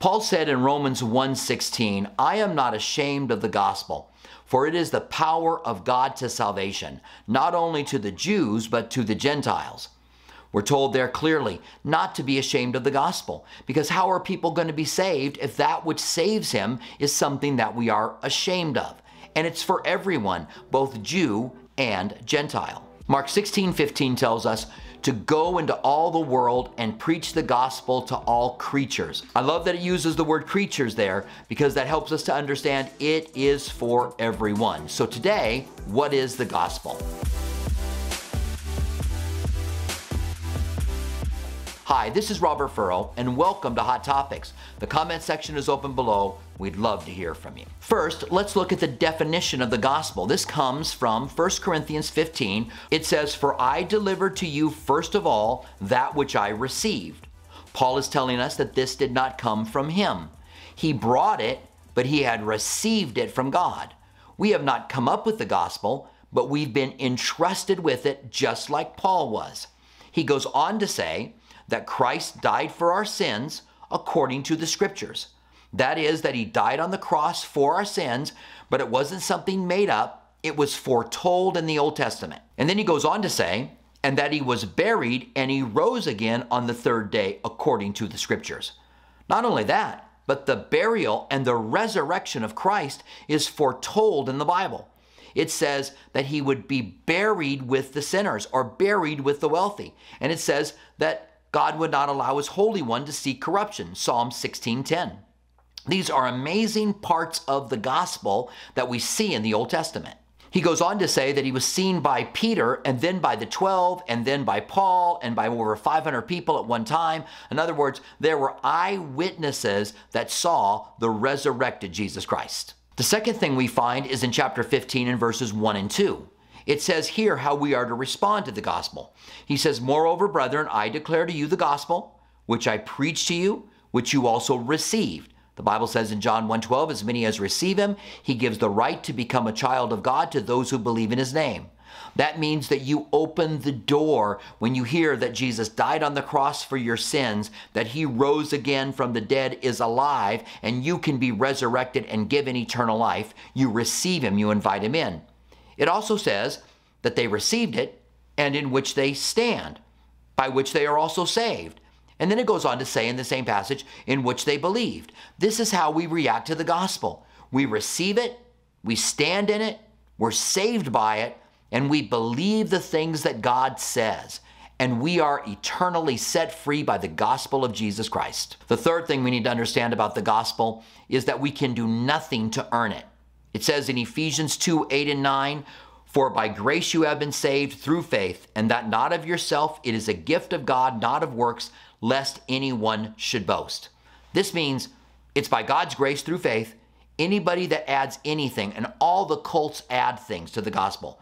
Paul said in Romans 1:16, "I am not ashamed of the gospel, for it is the power of God to salvation, not only to the Jews but to the Gentiles." We're told there clearly not to be ashamed of the gospel, because how are people going to be saved if that which saves him is something that we are ashamed of? And it's for everyone, both Jew and Gentile. Mark 16:15 tells us to go into all the world and preach the gospel to all creatures. I love that it uses the word creatures there because that helps us to understand it is for everyone. So today, what is the gospel? Hi, this is Robert Furrow, and welcome to Hot Topics. The comment section is open below. We'd love to hear from you. First, let's look at the definition of the gospel. This comes from 1 Corinthians 15. It says, For I delivered to you first of all that which I received. Paul is telling us that this did not come from him. He brought it, but he had received it from God. We have not come up with the gospel, but we've been entrusted with it just like Paul was. He goes on to say, that Christ died for our sins according to the scriptures. That is, that he died on the cross for our sins, but it wasn't something made up, it was foretold in the Old Testament. And then he goes on to say, and that he was buried and he rose again on the third day according to the scriptures. Not only that, but the burial and the resurrection of Christ is foretold in the Bible. It says that he would be buried with the sinners or buried with the wealthy. And it says that God would not allow his Holy One to see corruption. Psalm 16:10. These are amazing parts of the gospel that we see in the Old Testament. He goes on to say that he was seen by Peter and then by the 12 and then by Paul and by over 500 people at one time. In other words, there were eyewitnesses that saw the resurrected Jesus Christ. The second thing we find is in chapter 15 in verses 1 and 2. It says here how we are to respond to the gospel. He says, Moreover, brethren, I declare to you the gospel, which I preach to you, which you also received. The Bible says in John 1:12, as many as receive him, he gives the right to become a child of God to those who believe in his name. That means that you open the door when you hear that Jesus died on the cross for your sins, that he rose again from the dead, is alive, and you can be resurrected and given eternal life. You receive him, you invite him in. It also says that they received it and in which they stand, by which they are also saved. And then it goes on to say in the same passage, in which they believed. This is how we react to the gospel. We receive it, we stand in it, we're saved by it, and we believe the things that God says. And we are eternally set free by the gospel of Jesus Christ. The third thing we need to understand about the gospel is that we can do nothing to earn it. It says in Ephesians 2 8 and 9, For by grace you have been saved through faith, and that not of yourself, it is a gift of God, not of works, lest anyone should boast. This means it's by God's grace through faith. Anybody that adds anything, and all the cults add things to the gospel,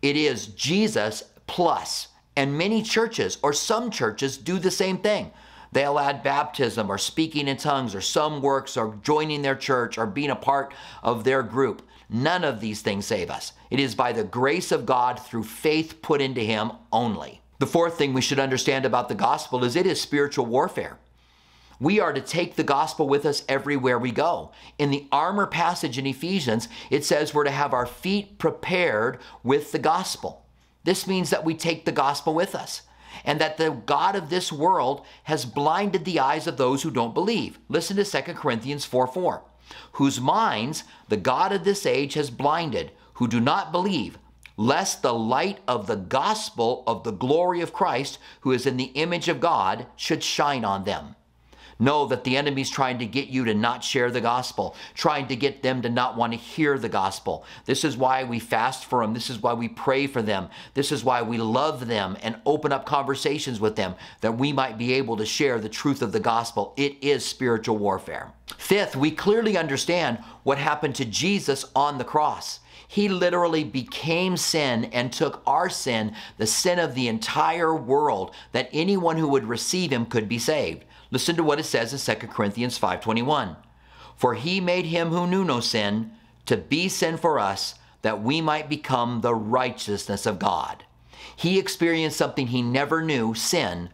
it is Jesus plus. And many churches, or some churches, do the same thing. They'll add baptism or speaking in tongues or some works or joining their church or being a part of their group. None of these things save us. It is by the grace of God through faith put into Him only. The fourth thing we should understand about the gospel is it is spiritual warfare. We are to take the gospel with us everywhere we go. In the armor passage in Ephesians, it says we're to have our feet prepared with the gospel. This means that we take the gospel with us and that the God of this world has blinded the eyes of those who don't believe. Listen to 2 Corinthians 4 4. Whose minds the God of this age has blinded, who do not believe, lest the light of the gospel of the glory of Christ, who is in the image of God, should shine on them. Know that the enemy's trying to get you to not share the gospel, trying to get them to not want to hear the gospel. This is why we fast for them. This is why we pray for them. This is why we love them and open up conversations with them that we might be able to share the truth of the gospel. It is spiritual warfare. Fifth, we clearly understand what happened to Jesus on the cross. He literally became sin and took our sin, the sin of the entire world, that anyone who would receive him could be saved. Listen to what it says in 2 Corinthians 5:21. For he made him who knew no sin to be sin for us that we might become the righteousness of God. He experienced something he never knew, sin,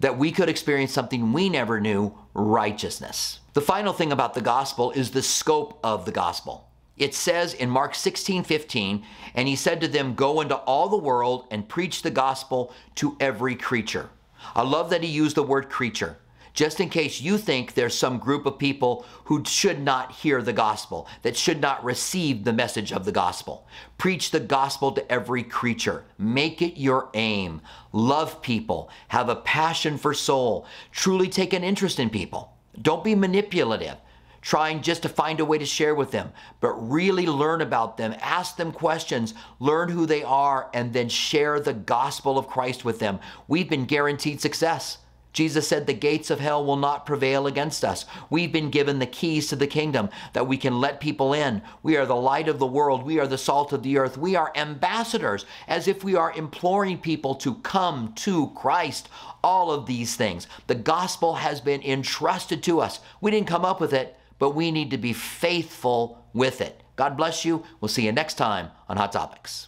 that we could experience something we never knew righteousness. The final thing about the gospel is the scope of the gospel. It says in Mark 16 15, and he said to them, Go into all the world and preach the gospel to every creature. I love that he used the word creature just in case you think there's some group of people who should not hear the gospel, that should not receive the message of the gospel. Preach the gospel to every creature. Make it your aim. Love people. Have a passion for soul. Truly take an interest in people. Don't be manipulative trying just to find a way to share with them, but really learn about them, ask them questions, learn who they are, and then share the gospel of Christ with them. We've been guaranteed success. Jesus said, The gates of hell will not prevail against us. We've been given the keys to the kingdom that we can let people in. We are the light of the world. We are the salt of the earth. We are ambassadors, as if we are imploring people to come to Christ. All of these things. The gospel has been entrusted to us. We didn't come up with it, but we need to be faithful with it. God bless you. We'll see you next time on Hot Topics.